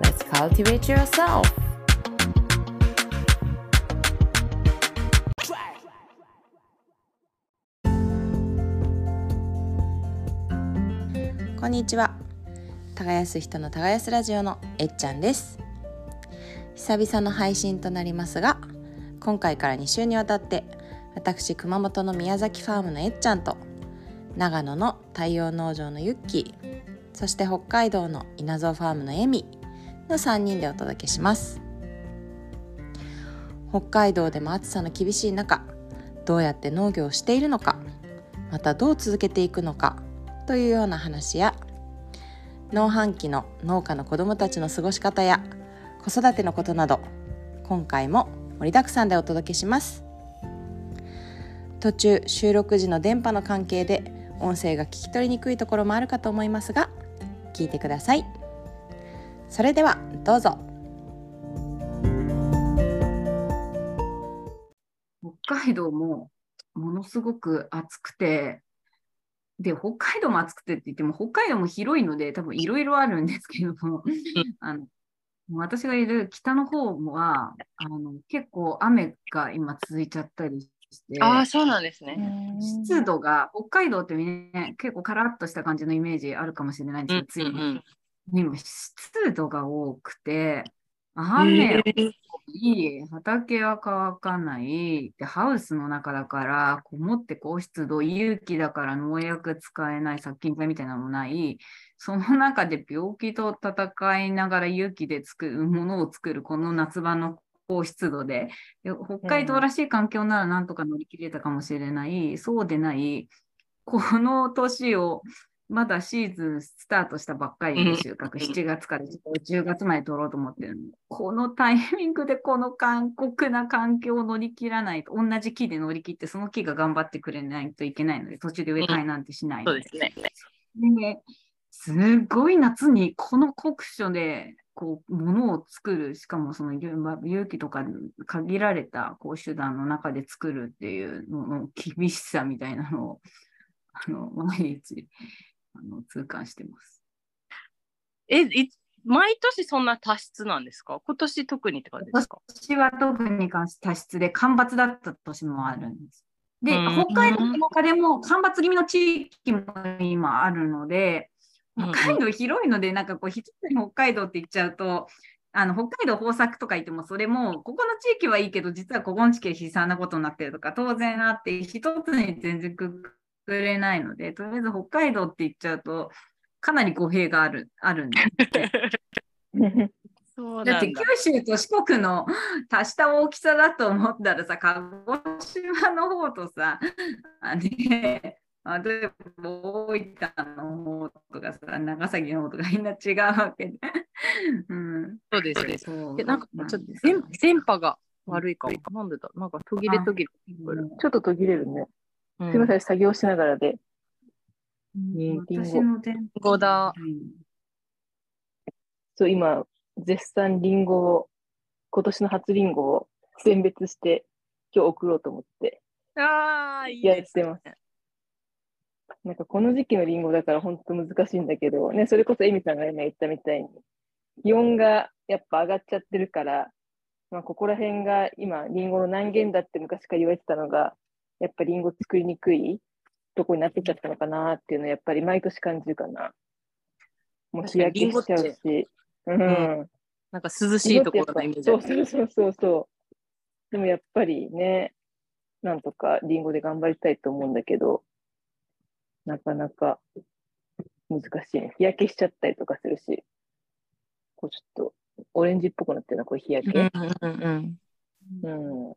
let's cultivate yourself. こんにちは耕す人の耕すラジオのえっちゃんです。久々の配信となりますが今回から2週にわたって私熊本の宮崎ファームのえっちゃんと長野の太陽農場のユッキーそして北海道の稲造ファームのエミの3人でお届けします。北海道でも暑さの厳しい中どうやって農業をしているのかまたどう続けていくのかというような話や農繁期の農家の子どもたちの過ごし方や子育てのことなど今回も盛りだくさんでお届けします。途中収録時の電波の関係で音声が聞き取りにくいところもあるかと思いますが聞いてください。それではどうぞ。北海道もものすごく暑くて、で、北海道も暑くてって言っても、北海道も広いので、多分いろいろあるんですけども、あの私がいる北の方はあの結構雨が今続いちゃったりして、ああ、そうなんですね。湿度が北海道ってね、結構カラッとした感じのイメージあるかもしれないんですけど、ついに、うん今湿度が多くて、雨いい、畑は乾かない。で、ハウスの中だから、こもって高湿度、有機だから農薬使えない、殺菌剤みたいなのもない。その中で病気と戦いながら有機で作るものを作る、この夏場の高湿度で、で北海道らしい環境ならなんとか乗り切れたかもしれない、そうでない、この年を、まだシーズンスタートしたばっかりで収穫、7月から10月まで取ろうと思ってるこのタイミングでこの過酷な環境を乗り切らないと、同じ木で乗り切って、その木が頑張ってくれないといけないので、途中で植え替えなんてしない。そうですね。ですごい夏にこの酷暑でこう物を作る、しかもその勇気とか限られたこう手段の中で作るっていうのの厳しさみたいなのをあの毎日あの痛感してます。え、い毎年そんな多湿なんですか？今年特にって感じですか？私は特に関して多湿で干ばつだった年もあるんです。で、うん北海道の中でも干ばつ気味の地域も今あるので、うん北海道広いので、なんかこう、一つに北海道って言っちゃうと、あの北海道豊作とか言っても、それも、ここの地域はいいけど、実はここの地域は悲惨なことになってるとか、当然あって、一つに全然くくれないので、とりあえず北海道って言っちゃうと、かなり語弊があるあるんですって。そうだって九州と四国の足した大きさだと思ったらさ、鹿児島の方とさ、あね、あ例えば大分の方とかさ、長崎の方とかみんな違うわけで。うん、そうですね。そうえなんかちょっとです電電波が悪いかも。なんでだ？なんか途切れ途切れちょっと途切れるね。うん。すみません、作業しながらで。うん。リンゴだうんそう、今、絶賛リンゴを、今年の初リンゴを選別して、今日送ろうと思って。ああ、いいやってます。なんかこの時期のリンゴだから本当難しいんだけど、ね、それこそエミさんが今言ったみたいに、気温がやっぱ上がっちゃってるから、まあ、ここら辺が今、リンゴの難限だって昔から言われてたのが、やっぱリンゴ作りにくいとこになってきちゃったのかなっていうのは、やっぱり毎年感じるかな。もう日焼けしちゃう確し。うん。なんか涼しいところのイメージあそうる。そうそうそうそう。でもやっぱりね、なんとかリンゴで頑張りたいと思うんだけど、なかなか難しいね。日焼けしちゃったりとかするし、こうちょっとオレンジっぽくなってるのはこれ日焼け。うんうんうん。うん。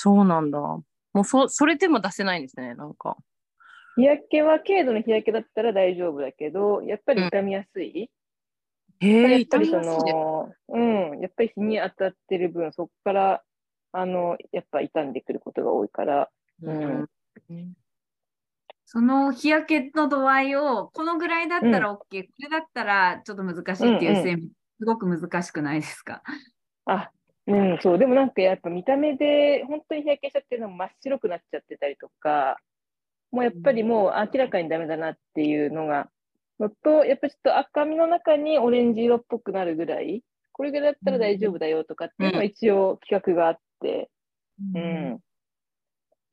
そうなんだ。もうそそれでも出せないんですね、なんか。日焼けは軽度の日焼けだったら大丈夫だけど、やっぱり傷みやすい。へえ、やっぱりその、うん、やっぱり日に当たってる分、そこから、あの、やっぱ傷んでくることが多いから、うんその日焼けの度合いを、このぐらいだったら OK、これだったらちょっと難しいっていう線、すごく難しくないですか？あ、うん、そう、でもなんかやっぱ見た目で、本当に日焼けしちゃってるのも真っ白くなっちゃってたりとか、もうやっぱりもう明らかにダメだなっていうのが、のと、やっぱちょっと赤みの中にオレンジ色っぽくなるぐらい、これぐらいだったら大丈夫だよとかっていうのは一応企画があって、うん。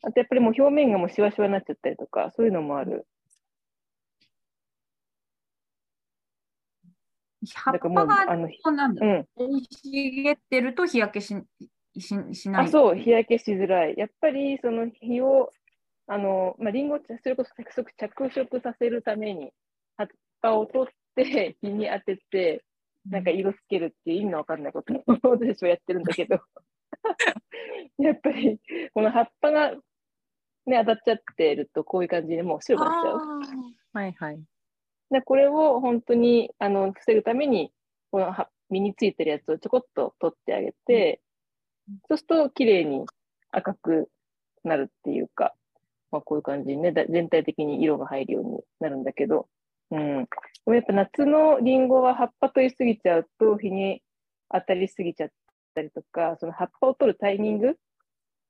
あとやっぱりもう表面がもうシワシワになっちゃったりとか、そういうのもある。葉っぱがあの、こうなんだうん。茂ってると日焼けしししない。あ、そう、日焼けしづらい。やっぱりその日を、あの、まあ、リンゴをそれこそ着色着色させるために、葉っぱを取って 日に当てて、なんか色つけるっていう意味のわかんないことを 私はやってるんだけど、やっぱりこの葉っぱが、ね、当たっちゃってるとこういう感じでもう白くなっちゃう。はいはい。でこれを本当にあの防ぐために、この葉身についてるやつをちょこっと取ってあげて、そうすると綺麗に赤くなるっていうか、まあ、こういう感じにね、だ全体的に色が入るようになるんだけど、うん。やっぱ夏のリンゴは葉っぱ取りすぎちゃうと日に当たりすぎちゃったりとか、その葉っぱを取るタイミング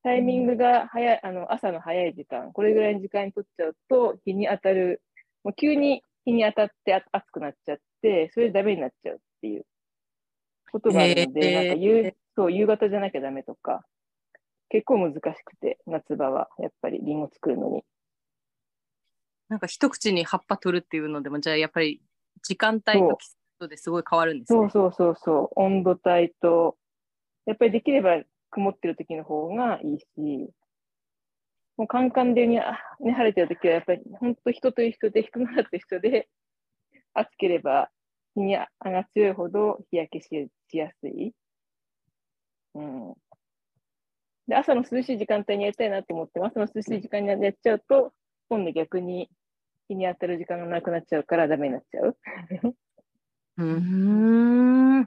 タイミングが早い、あの、朝の早い時間、これぐらいの時間に取っちゃうと、日に当たる、もう急に日に当たってあ暑くなっちゃって、それでダメになっちゃうっていうことがあるので、へーなんか夕、そう、夕方じゃなきゃダメとか、結構難しくて、夏場はやっぱりリンゴ作るのに。なんか一口に葉っぱ取るっていうのでも、じゃあやっぱり時間帯と季節ですごい変わるんですね。そうそうそうそう、温度帯と、やっぱりできれば曇ってる時の方がいいし、もうカンカンでに、あね、晴れてる時はやっぱり本当人と一緒で、人ならと一緒で、暑ければ日にあが強いほど日焼けししやすい。うん。で、朝の涼しい時間帯にやりたいなと思っても、朝の涼しい時間にやっちゃうと、今度逆に日に当たる時間がなくなっちゃうからダメになっちゃう。うーん。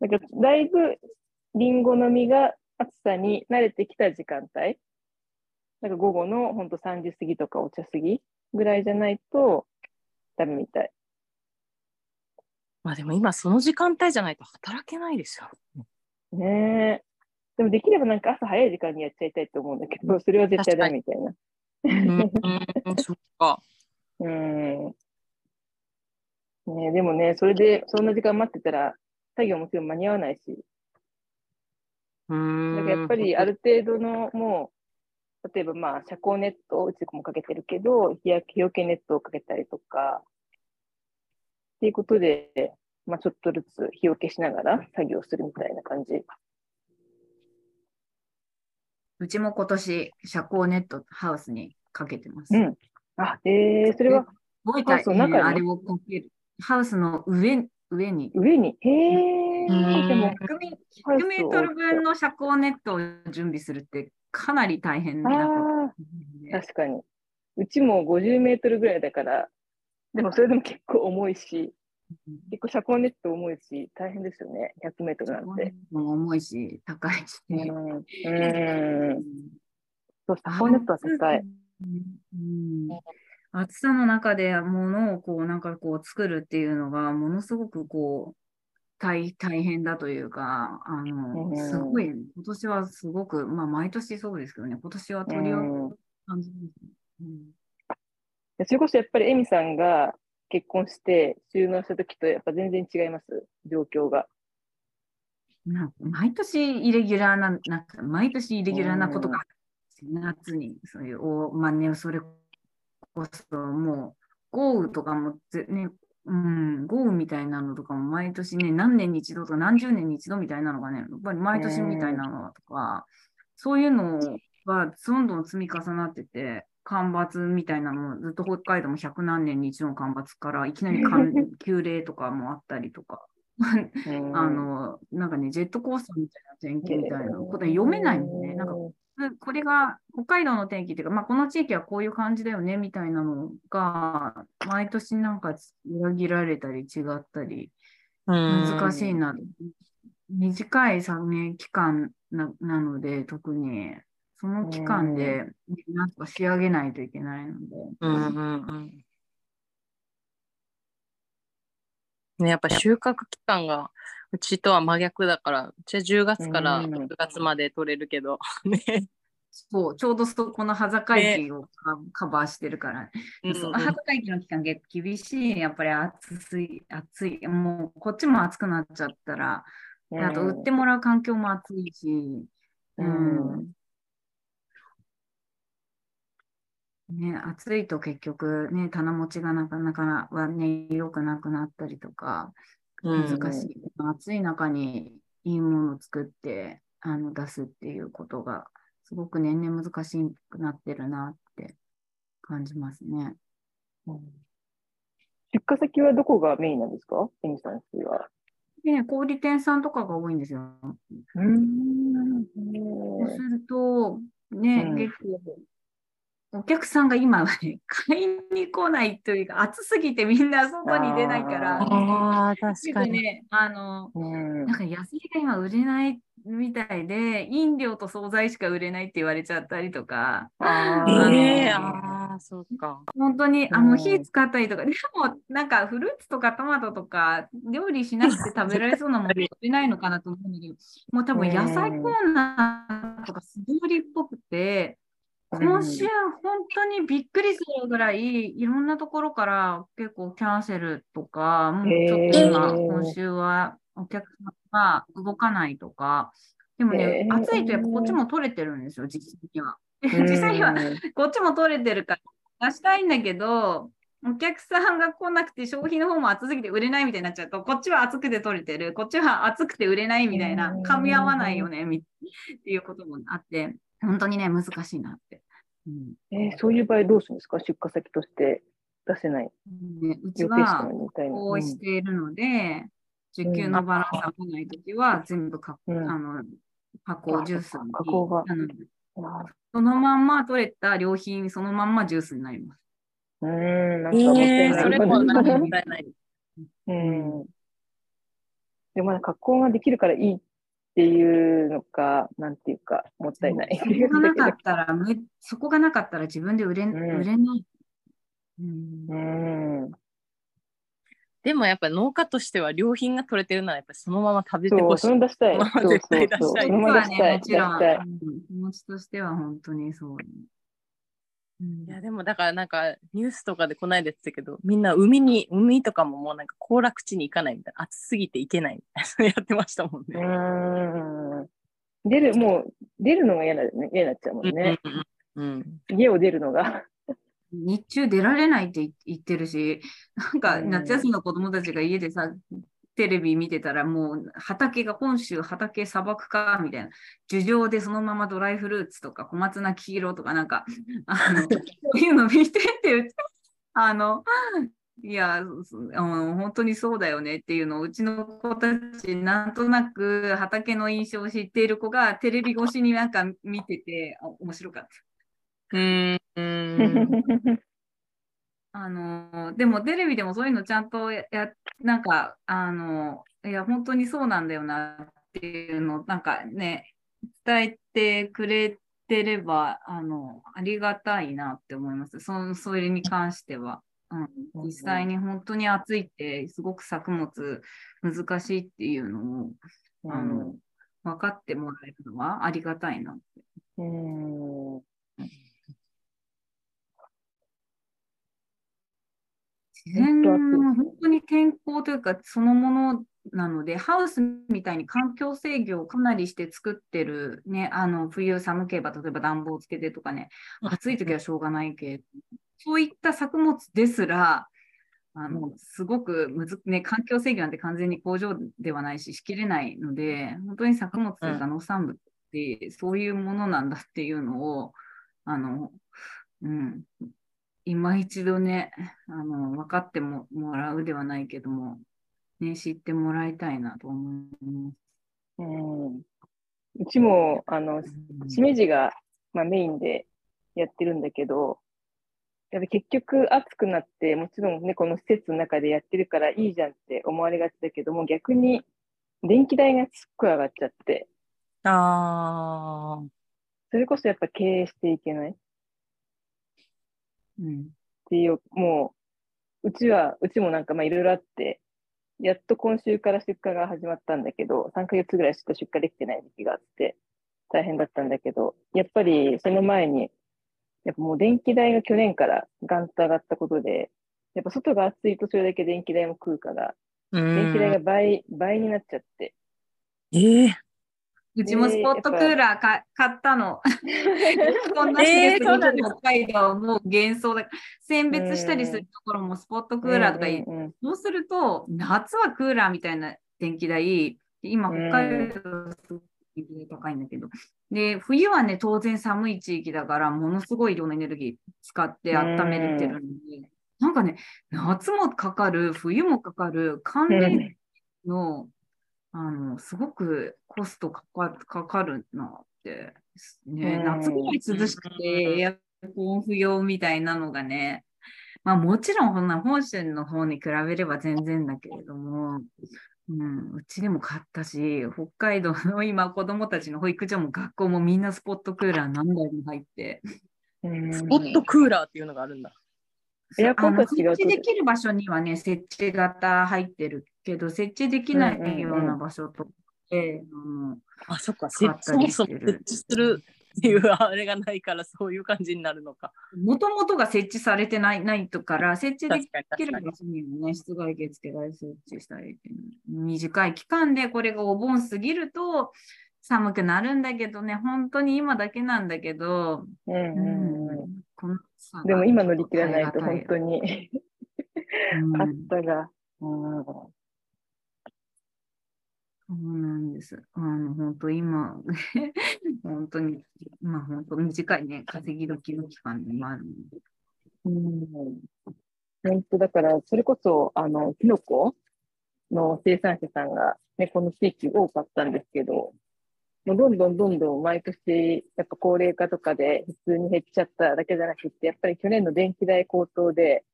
だからだいぶリンゴの実が暑さに慣れてきた時間帯、なんか午後のほんと3時過ぎとかお茶過ぎぐらいじゃないとダメみたい。まあでも今その時間帯じゃないと働けないですよ。ねえ。でもできればなんか朝早い時間にやっちゃいたいと思うんだけど、それは絶対ダメみたいな。うん、そっか。うん。ねえでもね、それでそんな時間待ってたら作業もちろん間に合わないし、うーん。だからやっぱりある程度のもう、例えばまあ遮光ネットをうちもかけてるけど、日焼け日よけネットをかけたりとか、っていうことで、まあちょっとずつ日よけしながら作業するみたいな感じ。うちも今年、遮光ネットハウスにかけてます。うん。あ、えー、それはすごい大ハウあれをかける。ハウスの上上に。上に、へえうんでも、100メハウスを100メートル分の遮光ネットを準備するってかなり大変あなこと確かに。うちも50メートルぐらいだから、でもそれでも結構重いし、結構遮光ネット重いし、大変ですよね、100メートルなんて。も重いし、高いし。うん。うん。そう、遮光ネットは高い。うん暑さの中でものをこうなんかこう作るっていうのがものすごくこう大大変だというか、あの、うんすごい、今年はすごく、まあ毎年そうですけどね、今年は取りうんを感じますね。うん。でそれこそやっぱりエミさんが結婚して収納した時とやっぱ全然違います、状況が。毎年イレギュラーな、なんか毎年イレギュラーなことが、夏に、そういう、おまあね、それこそもう、豪雨とかもぜ、ね、うん、豪雨みたいなのとかも毎年ね、何年に一度とか何十年に一度みたいなのがね、やっぱり毎年みたいなのとか、そういうのがどんどん積み重なってて、干ばつみたいなのもずっと北海道も百何年に一度の干ばつからいきなり寒 急冷とかもあったりとか、うんあの、なんかね、ジェットコースターみたいな天気みたいなことは読めないもんね。なんか、これが北海道の天気っていうか、まあ、この地域はこういう感じだよねみたいなのが、毎年なんか裏切られたり違ったり難しいな。短いさ、ね、期間ななので、特に、その期間で、なんとか仕上げないといけないので。うんうんうん。ね、やっぱ収穫期間がうちとは真逆だから、うちは10月からうん。6月まで取れるけど、ね。そう、ちょうどそこの端境期をカカバーしてるから、うんその端境期の期間厳しい、やっぱり暑い、暑い、もうこっちも暑くなっちゃったら、であと売ってもらう環境も暑いし、ううん。ん。ね、暑いと結局ね、棚持ちがなかなかはね、良くなくなったりとか、うん難しい。暑い中にいいものを作ってあの出すっていうことが、すごく年々難しくなってるなって感じますね。うん出荷先はどこがメインなんですか？エミさんちは。で、小売店さんとかが多いんですよ。うん。そうすると、ね、うん結構、お客さんが今はね、買いに来ないというか、暑すぎてみんな外に出ないから、ああ、確かに。でね、あの、うんなんか野菜が今売れないみたいで、飲料と惣菜しか売れないって言われちゃったりとか、あえーえああ、そうか。本当にあうんの火使ったりとか、でもなんかフルーツとかトマトとか料理しなくて食べられそうなもの売れないのかなと思うんだけど、もう多分野菜コーナーとか素通りっぽくて、今週本当にびっくりするぐらいいろんなところから結構キャンセルとか、もうちょっと今、今週はお客さんが動かないとか、でもね暑いとやっぱこっちも取れてるんですよ、実際には。うん。実際にはこっちも取れてるから出したいんだけど、お客さんが来なくて消費の方も暑すぎて売れないみたいになっちゃうと、こっちは暑くて取れてる、こっちは暑くて売れないみたいなう、ん噛み合わないよね、みっていうこともあって、本当にね、難しいなって。うんえーそういう場合どうするんですか？出荷先として出せないねうちはのにみたいな。こうしているので、受給のバランスが来ないときは、全部か、うんあの加工ジュースに加工があのうんあそのまんま取れた良品、そのまんまジュースになります。ーうん、なんかもっない。それもなんかもったいない。うん。でもまだ格好ができるからいいっていうのか、なんていうか、もったいない。そこがなかったら、むそこがなかったら自分で売れ,、ん売れない。うんうん。でもやっぱ農家としては良品が取れてるならやっぱりそのまま食べてそう、ほしいそ。の出したい。まあそうそう絶対出そう。したいそのまま出したい。もちろん、出したい。うん気持ちとしては本当にそう。うんいやでもだからなんかニュースとかでこないだ言ってたけどみんな海に海とかももうなんか行楽地に行かないみたいな暑すぎて行けないみたいな やってましたもんね。うん。出る、もう、出るのが嫌な、ね、嫌になっちゃうもんね。うんうん家を出るのが。日中出られないって言ってるし、なんかうん夏休みの子供たちが家でさ、テレビ見てたらもう畑が本州畑砂漠かみたいな、樹上でそのままドライフルーツとか小松菜黄色とかなんか、あのそういうの見てってあの、いや、そあの本当にそうだよねっていうのをうちの子たちなんとなく畑の印象を知っている子がテレビ越しになんか見ててあ面白かった。うん。うん あのでもテレビでもそういうのちゃんとや、やなんか、あの、いや、本当にそうなんだよなっていうのを、なんかね、伝えてくれてれば、あの、ありがたいなって思います。そそれに関しては。うん、実際に本当に暑いって、すごく作物難しいっていうのを、あの、分かってもらえるのはありがたいなって。うん。自然本当暑いの本当に天候というかそのものなので、ハウスみたいに環境制御をかなりして作ってる、ね、あの冬寒ければ例えば暖房をつけてとかね、暑い時はしょうがないけど、そういった作物ですら、あのすごくむず、ね、環境制御なんて完全に工場ではないし、しきれないので、本当に作物というか農産物ってそういうものなんだっていうのを、あの、うん、今一度ね、あの、分かってももらうではないけども、ね、知ってもらいたいなと思います。うん。うちも、あの、しめじが、まあ、メインでやってるんだけど、やっぱ結局暑くなって、もちろんね、この施設の中でやってるからいいじゃんって思われがちだけども、逆に電気代がすっごい上がっちゃって、ああ。それこそやっぱ経営していけないっうん。ていう、もう、うちは、うちもなんかまあいろいろあって、やっと今週から出荷が始まったんだけど、3ヶ月ぐらいしか出荷できてない時期があって、大変だったんだけど、やっぱりその前に、やっぱもう電気代が去年からガンと上がったことで、やっぱ外が暑いとそれだけ電気代も食うから、電気代が倍、倍になっちゃって。ええうちもスポットクーラーか買ったの。こんなしえーですそうなんです北海道もう幻想だ。選別したりするところもスポットクーラーとかいい。うんうんうんそうすると、夏はクーラーみたいな電気代、今、北海道すごい高いんだけど、で、冬はね、当然寒い地域だから、ものすごい量のエネルギー使って温めれてるんで、なんかね、夏もかかる、冬もかかる、寒冷の、あの、すごくコストかかかかるなって、ね、うん。夏ぐらい涼しくて、エアコン不要みたいなのがね、まあもちろんこんな本州の方に比べれば全然だけれども、うん、うちでも買ったし、北海道の今子供たちの保育所も学校もみんなスポットクーラー何台も入って、うん。スポットクーラーっていうのがあるんだ。エアコン設置できる場所にはね、設置型入ってるけど、設置できないような場所とかで、あ、そっか。使ったそも設置するっていうあれがないからそういう感じになるのか。もともとが設置されてないないとから、設置できる場所にもね、室外機付けられ設置したりって短い期間でこれがお盆過ぎると寒くなるんだけどね、本当に今だけなんだけど、うんうん。うん。このでも今乗り切らないと本当にうん暑さが。うんそうなんです。あの、本当今、本当に、まあ本当短いね、稼ぎ時の期間でもあるので。うん本当だから、それこそ、あの、キノコの生産者さんが、ね、この地域多かったんですけど、もうどんどんどんどん毎年、やっぱ高齢化とかで普通に減っちゃっただけじゃなくて、やっぱり去年の電気代高騰で、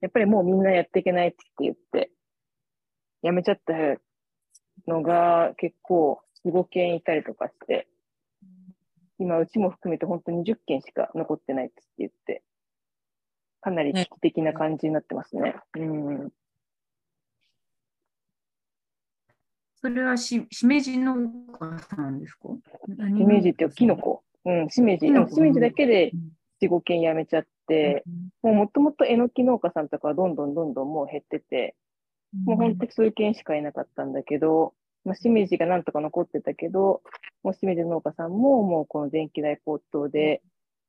やっぱりもうみんなやっていけないって言って、やめちゃったのが結構、5件いたりとかして、今うちも含めて本当に10件しか残ってないって言って、かなり危機的な感じになってますね。うん。それはし、しめじ農家さんですか？しめじっていうかキノコ。うん、しめじ。キノコしめじだけでうん。4、5件やめちゃって、もうもともとえのき農家さんとかはどんどんどんどんもう減ってて、もう本当に数件しかいなかったんだけど、まあ、しめじがなんとか残ってたけど、もうしめじ農家さんももうこの電気代高騰で、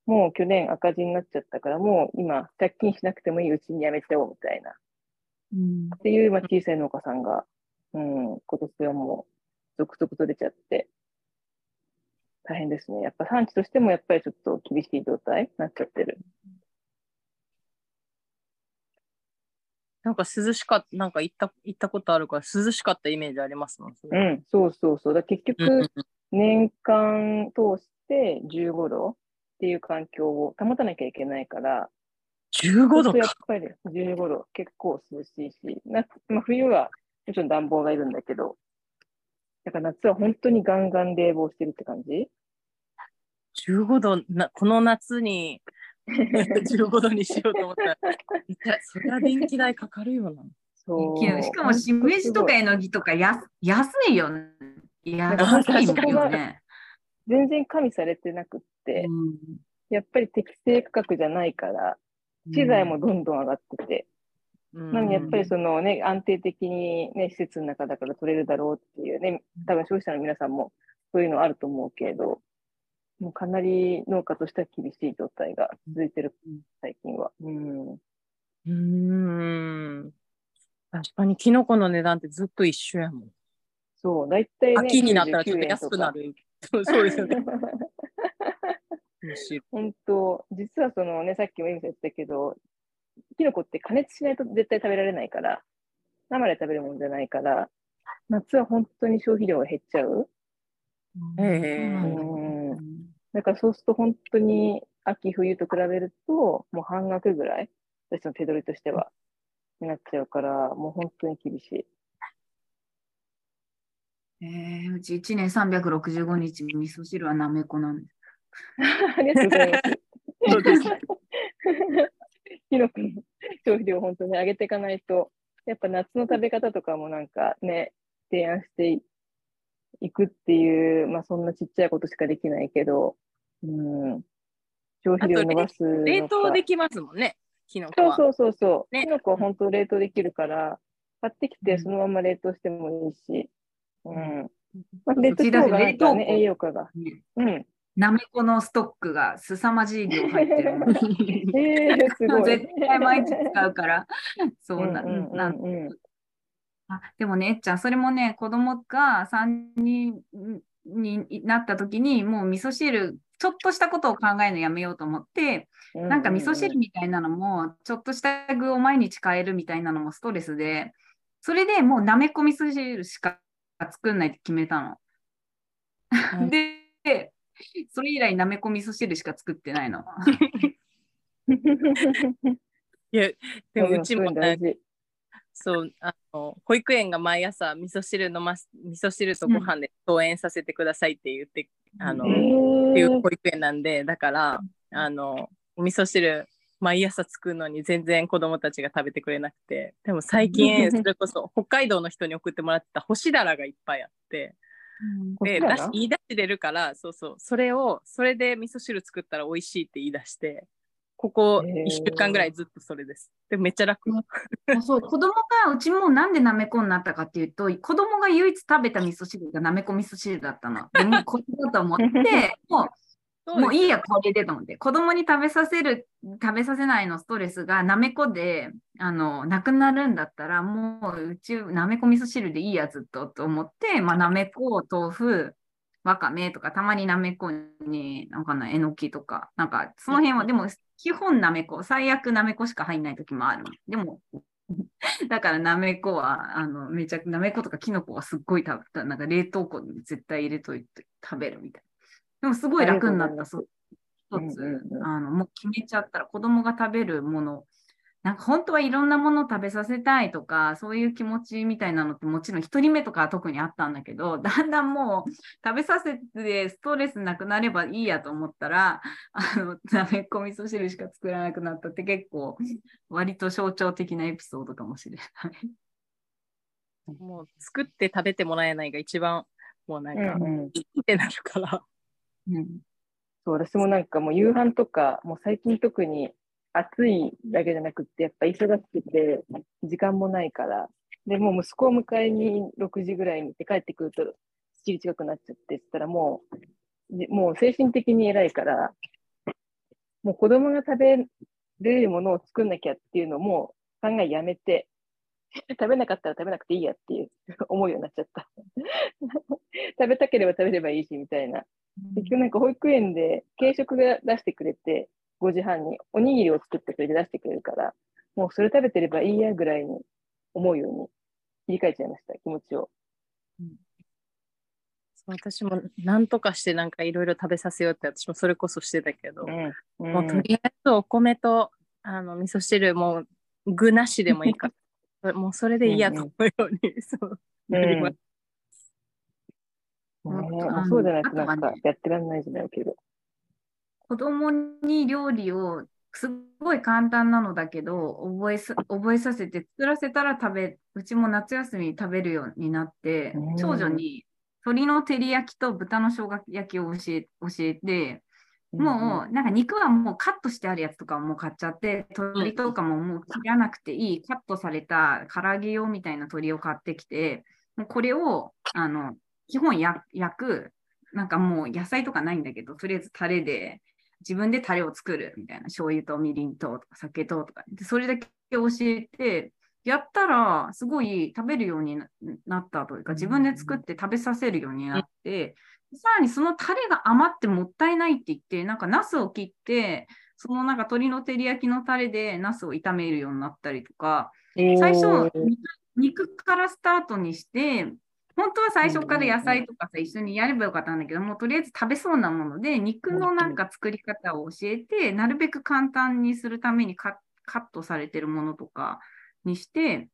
もう去年赤字になっちゃったから、もう今借金しなくてもいいうちにやめちゃおうみたいな。うん。っていう、まあ、小さい農家さんが、うん、今年はもう続々と出ちゃって、大変ですね。やっぱ産地としてもやっぱりちょっと厳しい状態になっちゃってる。なんか涼しかった、なんか行った行ったことあるから涼しかったイメージありますもん。うん、そうそうそう。だ結うん局、年間通して15度っていう環境を保たなきゃいけないから、15度やっか。ぱり15度結構涼しいし、夏まあ、冬はもちろん暖房がいるんだけど、だから夏は本当にガンガン冷房してるって感じ？15度な、この夏に 15度にしようと思ったら、そりゃ電気代かかるよな。そう。しかもしめじとかえのきとかやす安いよね。安いよね。全然加味されてなくって、やっぱり適正価格じゃないから、資材もどんどん上がってて、うんなのでやっぱりそのね、安定的にね、施設の中だから取れるだろうっていうね、多分消費者の皆さんもそういうのあると思うけれど、もうかなり農家としては厳しい状態が続いてる、最近は。うん。うーん。確かにキノコの値段ってずっと一緒やもん。そう、だいたいね、秋になったらちょっと99円安くな。る。そうですよね。本当、実はそのね、さっきも言ったけど、キノコって加熱しないと絶対食べられないから、生で食べるものじゃないから、夏は本当に消費量が減っちゃう。うんだからそうすると本当に秋冬と比べると、もう半額ぐらい、私の手取りとしては、になっちゃうから、もう本当に厳しい。えー、うち1年365日味噌汁はなめこなんです。ありがとうございます。そうですね。キノコの消費量を本当に上げていかないと、やっぱ夏の食べ方とかもなんかね、提案していくっていう、まあそんなちっちゃいことしかできないけど、うん、消費量を伸ばす冷凍できますもんね、キノコは。そうそうそうそう。ねキノコは本当冷凍できるから、買ってきてそのまま冷凍してもいいし、うん。まあ、冷凍した方がね、栄養価が。うん。なめこのストックが凄まじい量入ってる。えー、すごい。絶対毎日使うから。そうな、なんあでもね、えっちゃん、それもね、子供が3人になった時に、もう味噌汁、ちょっとしたことを考えるのやめようと思って、なんか味噌汁みたいなのも、ちょっとした具を毎日変えるみたいなのもストレスで、それでもうなめこ味噌汁しか作んないって決めたの。うんで、それ以来なめこ味噌汁しか作ってないの。いや、でもうちもそうあの、保育園が毎朝味噌汁飲ます、味噌汁とご飯で登園させてくださいって言って、あの、えっていうー保育園なんで、だから、あの、お味噌汁、毎朝作るのに全然子供たちが食べてくれなくて、でも最近、それこそ北海道の人に送ってもらってた干しだらがいっぱいあって、で、干し言い出し出るから、そうそう、それを、それで味噌汁作ったら美味しいって言い出して、ここへー1週間ぐらいずっとそれです。で、めっちゃ楽。あそう子供がうちもなんでなめこになったかっていうと子供が唯一食べた味噌汁がなめこ味噌汁だったの。でもうこれだと思って もうもういいやこれでと思って。子供に食べさせる食べさせないのストレスがなめこであのなくなるんだったらもううちなめこ味噌汁でいいやずっとと思って、まあ、なめこ豆腐わかめとかたまになめこになんかなえのきとかなんかその辺はでも基本なめこ最悪なめこしか入んない時もある。でも だからなめこはあのめちゃくなめことかきのこはすっごい食べたなんか冷凍庫に絶対入れといて食べるみたいなでもすごい楽になった。そう。一つ、あのもう決めちゃったら子供が食べるもの。なんか本当はいろんなものを食べさせたいとかそういう気持ちみたいなのってもちろん1人目とかは特にあったんだけど だんだんもう食べさせてストレスなくなればいいやと思ったらあのなめっこ味噌汁しか作らなくなったって結構割と象徴的なエピソードかもしれない。もう作って食べてもらえないが一番もうなんか、うんうん。ってなるから。うんそう、私もなんかもう夕飯とか、もう最近特に暑いだけじゃなくて、やっぱ忙しくて、時間もないから、で、もう息子を迎えに6時ぐらいに行って帰ってくると、7時近くなっちゃってっったらもう、もう精神的に偉いから、もう子供が食べれるものを作んなきゃっていうのも考えやめて、食べなかったら食べなくていいやっていう思うようになっちゃった。食べたければ食べればいいしみたいな。結局なんか保育園で軽食が出してくれて、5時半におにぎりを作ってくれて出してくれるから、もうそれ食べてればいいやぐらいに思うように切り替えちゃいました、気持ちを。そう私も何とかしてなんかいろいろ食べさせようって私もそれこそしてたけど、うん。もうとりあえずお米とあの味噌汁もう具なしでもいいから、もうそれでいいやと思うように、そううんなります。ねうんまあそうじゃないとなんかやってらんないじゃないけど。子供に料理をすごい簡単なのだけど覚えさ覚えさせて作らせたら食べうちも夏休みに食べるようになってうん。長女に鶏の照り焼きと豚の生姜焼きを教え教えてもうなんか肉はもうカットしてあるやつとかもう買っちゃって鶏とかももう切らなくていいカットされた唐揚げ用みたいな鶏を買ってきてもうこれをあの基本や焼くなんかもう野菜とかないんだけどとりあえずタレで自分でタレを作るみたいな醤油とみりんととか酒ととか。でそれだけ教えてやったらすごい食べるようにななったというか自分で作って食べさせるようになって、さらにそのタレが余ってもったいないって言ってなんかナスを切ってそのなんか鶏の照り焼きのタレでナスを炒めるようになったりとか。最初肉肉からスタートにして本当は最初から野菜とかさ、一緒にやればよかったんだけども、とりあえず食べそうなもので、肉のなんか作り方を教えて、なるべく簡単にするためにカカットされてるものとかにして、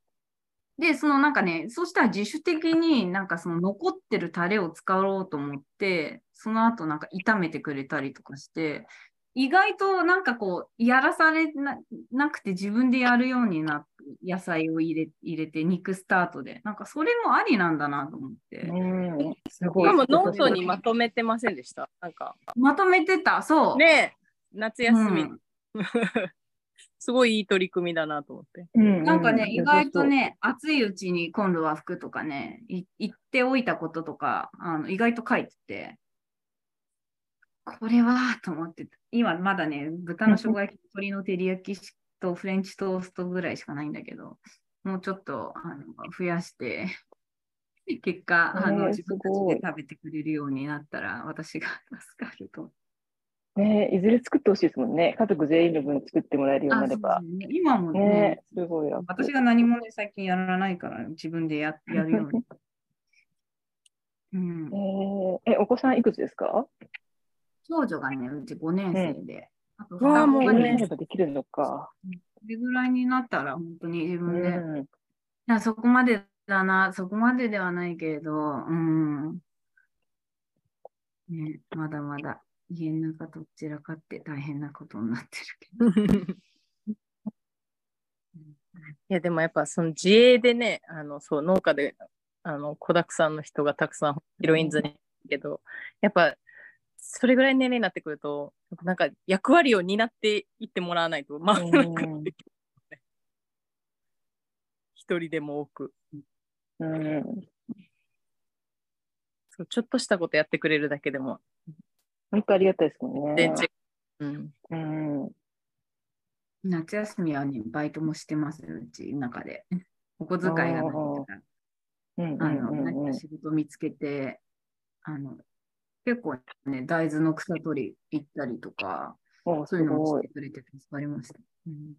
で、そのなんかね、そしたら自主的になんかその残ってるタレを使おうと思って、その後なんか炒めてくれたりとかして、意外となんかこう、やらされななくて自分でやるようになって、野菜を入れ入れて、肉スタートで。なんかそれもありなんだなと思って。うん、すごい。しかもノートにまとめてませんでした？なんか、まとめてた、そう。ねえ夏休み、うん すごいいい取り組みだなと思って。うんなんかね、意外とね。ね、暑いうちに今度は服とかね、い言っておいたこととか、あの意外と書いてて、これはと思ってた、今まだね、豚の生姜焼き、鶏の照り焼きとフレンチトーストぐらいしかないんだけど、もうちょっとあの増やして、結果、あのね自分たちで食べてくれるようになったら、私が 助かると。ねいずれ作ってほしいですもんね。家族全員の分作ってもらえるようになればね今もねねすごい楽。私が何もね、最近やらないから、自分でややるように。うんえ、ーえ、お子さんいくつですか？長女がね、うち5年生で、あと双子がねやればできるのか。これぐらいになったら、本当に自う分で、いん。やそこまでだな、そこまでではないけれど、うん。ね、まだまだ家の中どちらかって大変なことになってるけど。いやでもやっぱその自営でねあのそう農家であの子だくさんの人がたくさんヒロインズにいるけどやっぱそれぐらいの年齢になってくるとなんか役割を担っていってもらわないとまあなんかうん一人でも多くうん。そうちょっとしたことやってくれるだけでも本当ありがたいですもんね。全然、うん、うん。夏休みはね、バイトもしてますよ、うち、中で。お小遣いがないから。うん。あの、うんうんうん何か仕事見つけて、あの、結構ね、大豆の草取り行ったりとか、そういうのもごいして。くれて助かりました。うん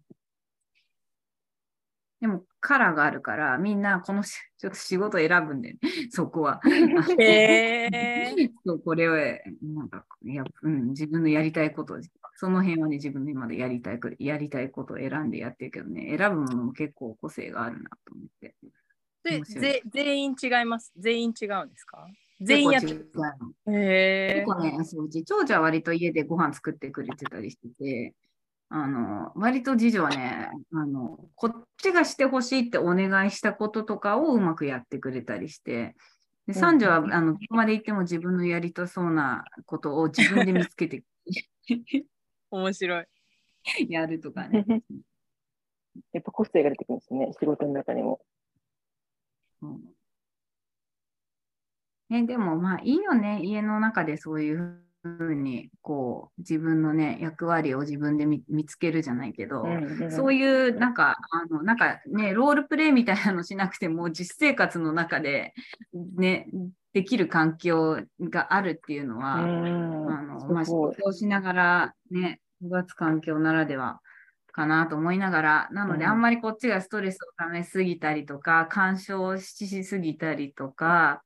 でも、カラーがあるから、みんなこのし ちょっと仕事選ぶんで、そこは。へーそうこれを、なんか、いや、うん、自分のやりたいことを、その辺はね、自分の今までやりたいこやりたいことを選んでやってるけどね、選ぶものも結構個性があるなと思って。で全員違います全員違うんですか？全員やってへ結構ね、そううち長女は割と家でご飯作ってくれてたりしてて、あの、割と次女はね、あの、こっちがしてほしいってお願いしたこととかをうまくやってくれたりして、で三女は、あの、どこまで行っても自分のやりたそうなことを自分で見つけて面白い。やるとかね。やっぱ個性が出てくるんですね、仕事の中にも。う。んね、でもまあいいよね、家の中でそういうふうにこう自分のね役割を自分で見見つけるじゃないけど、そういいうなんかあのなんかねロールプレイみたいなのしなくても実生活の中でねできる環境があるっていうのは、あのまあ、仕。事をしながらね、育つ環境ならではかなと思いながら、なので、うん。あんまりこっちがストレスをためすぎたりとか、干渉しすぎたりとか、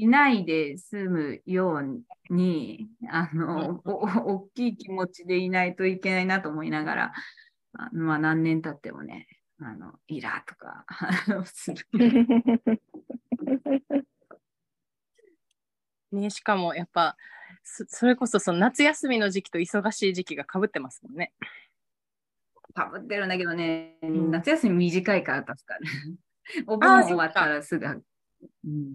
しないで済むように、あの、大 きい気持ちでいないといけないなと思いながら、あまあ、何年経ってもね、あの、イラとか する。ね、しかもやっぱそそれこそその夏休みの時期と忙しい時期がかぶってますもんね。かぶってるんだけどね、ん夏休み短いから助かる。お盆終わったらすぐ。うん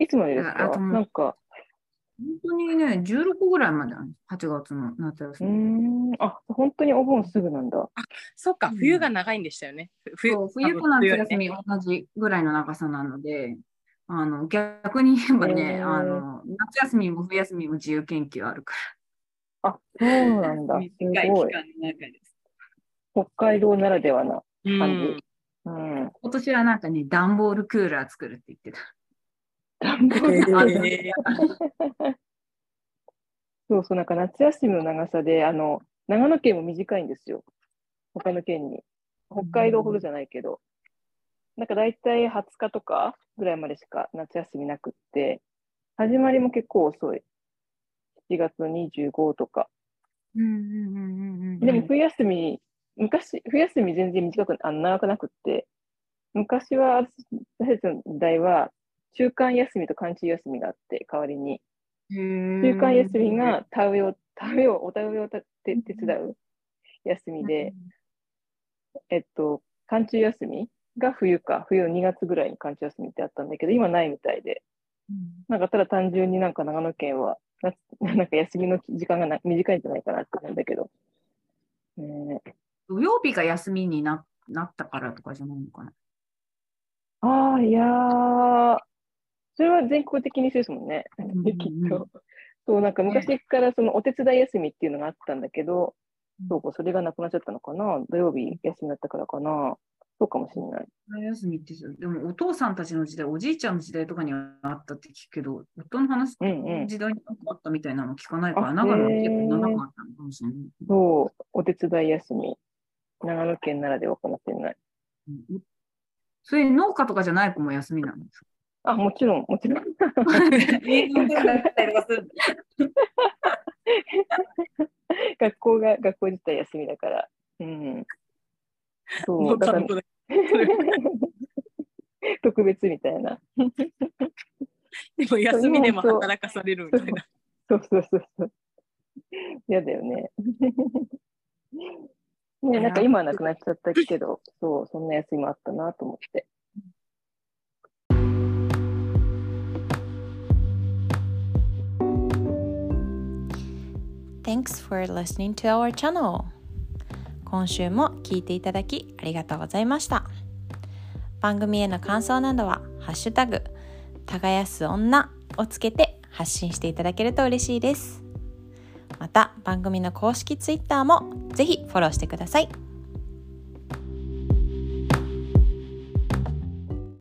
いつまでですか？なんか、本当にね、16ぐらいまである8月の夏休み。ん、あ、本当にお盆すぐなんだ。そっかうん冬が長いんでしたよね。ふそう冬と夏休み同じぐらいの長さなので、あの逆に言えばね、あの夏休みも冬休みも自由研究あるかあ、そうなんだ。ら。すごい。短い期間の中です。北海道ならではなう感んじ。うん。今年はなんかね、段ボールクーラー作るって言ってた。暖房がへそうそう、なんか夏休みの長さで、あの、長野県も短いんですよ。他の県に。北海道ほどじゃないけど。なんか大体20日とかぐらいまでしか夏休みなくって、始まりも結構遅い。7月の25とか。うんうんうんうんうん。でも冬休み、昔、冬休み全然短く、あの長くなくって、昔は、私たちの時代は、中間休みと寒中休みがあって、代わりに。中中間休みが田植えを、田植えを、お田植えをた手手伝う休みで、えっと、寒中休みが冬か、冬の2月ぐらいに寒中休みってあったんだけど、今ないみたいで、なんかただ単純になんか長野県は、夏 なんか休みの時間がな短いんじゃないかなって思うんだけど。ねえ。土曜日が休みにななったからとかじゃないのかな？ああ、いやー、それは全国的にそうですもんね、んきっと。そう、なんか昔からそのお手伝い休みっていうのがあったんだけど、うんそうか、それがなくなっちゃったのかな？土曜日休みだったからかな？そうかもしれない。夏休みってさ、でもお父さんたちの時代、おじいちゃんの時代とかにはあったって聞くけど、夫の話、うんうん時代にあったみたいなの聞かないから、あ長野結構長かったのかもしれない。そう、お手伝い休み。長野県ならではかもしれない。うんそれ農家とかじゃない子も休みなんですあ、もちろん、もちろん。学校が、学校自体休みだから。うん。そう、だから 特別みたいな。でも休みでも働かされるみたいな。そうそうそうそう。嫌だよね。ねなんか今はなくなっちゃったけど、そう、そんな休みもあったなと思って。Thanks for listening to our channel. 今週も聞いていただきありがとうございました。番組への感想などは、ハッシュタグ、耕す女をつけて発信していただけると嬉しいです。また、番組の公式ツイッターもぜひフォローしてください。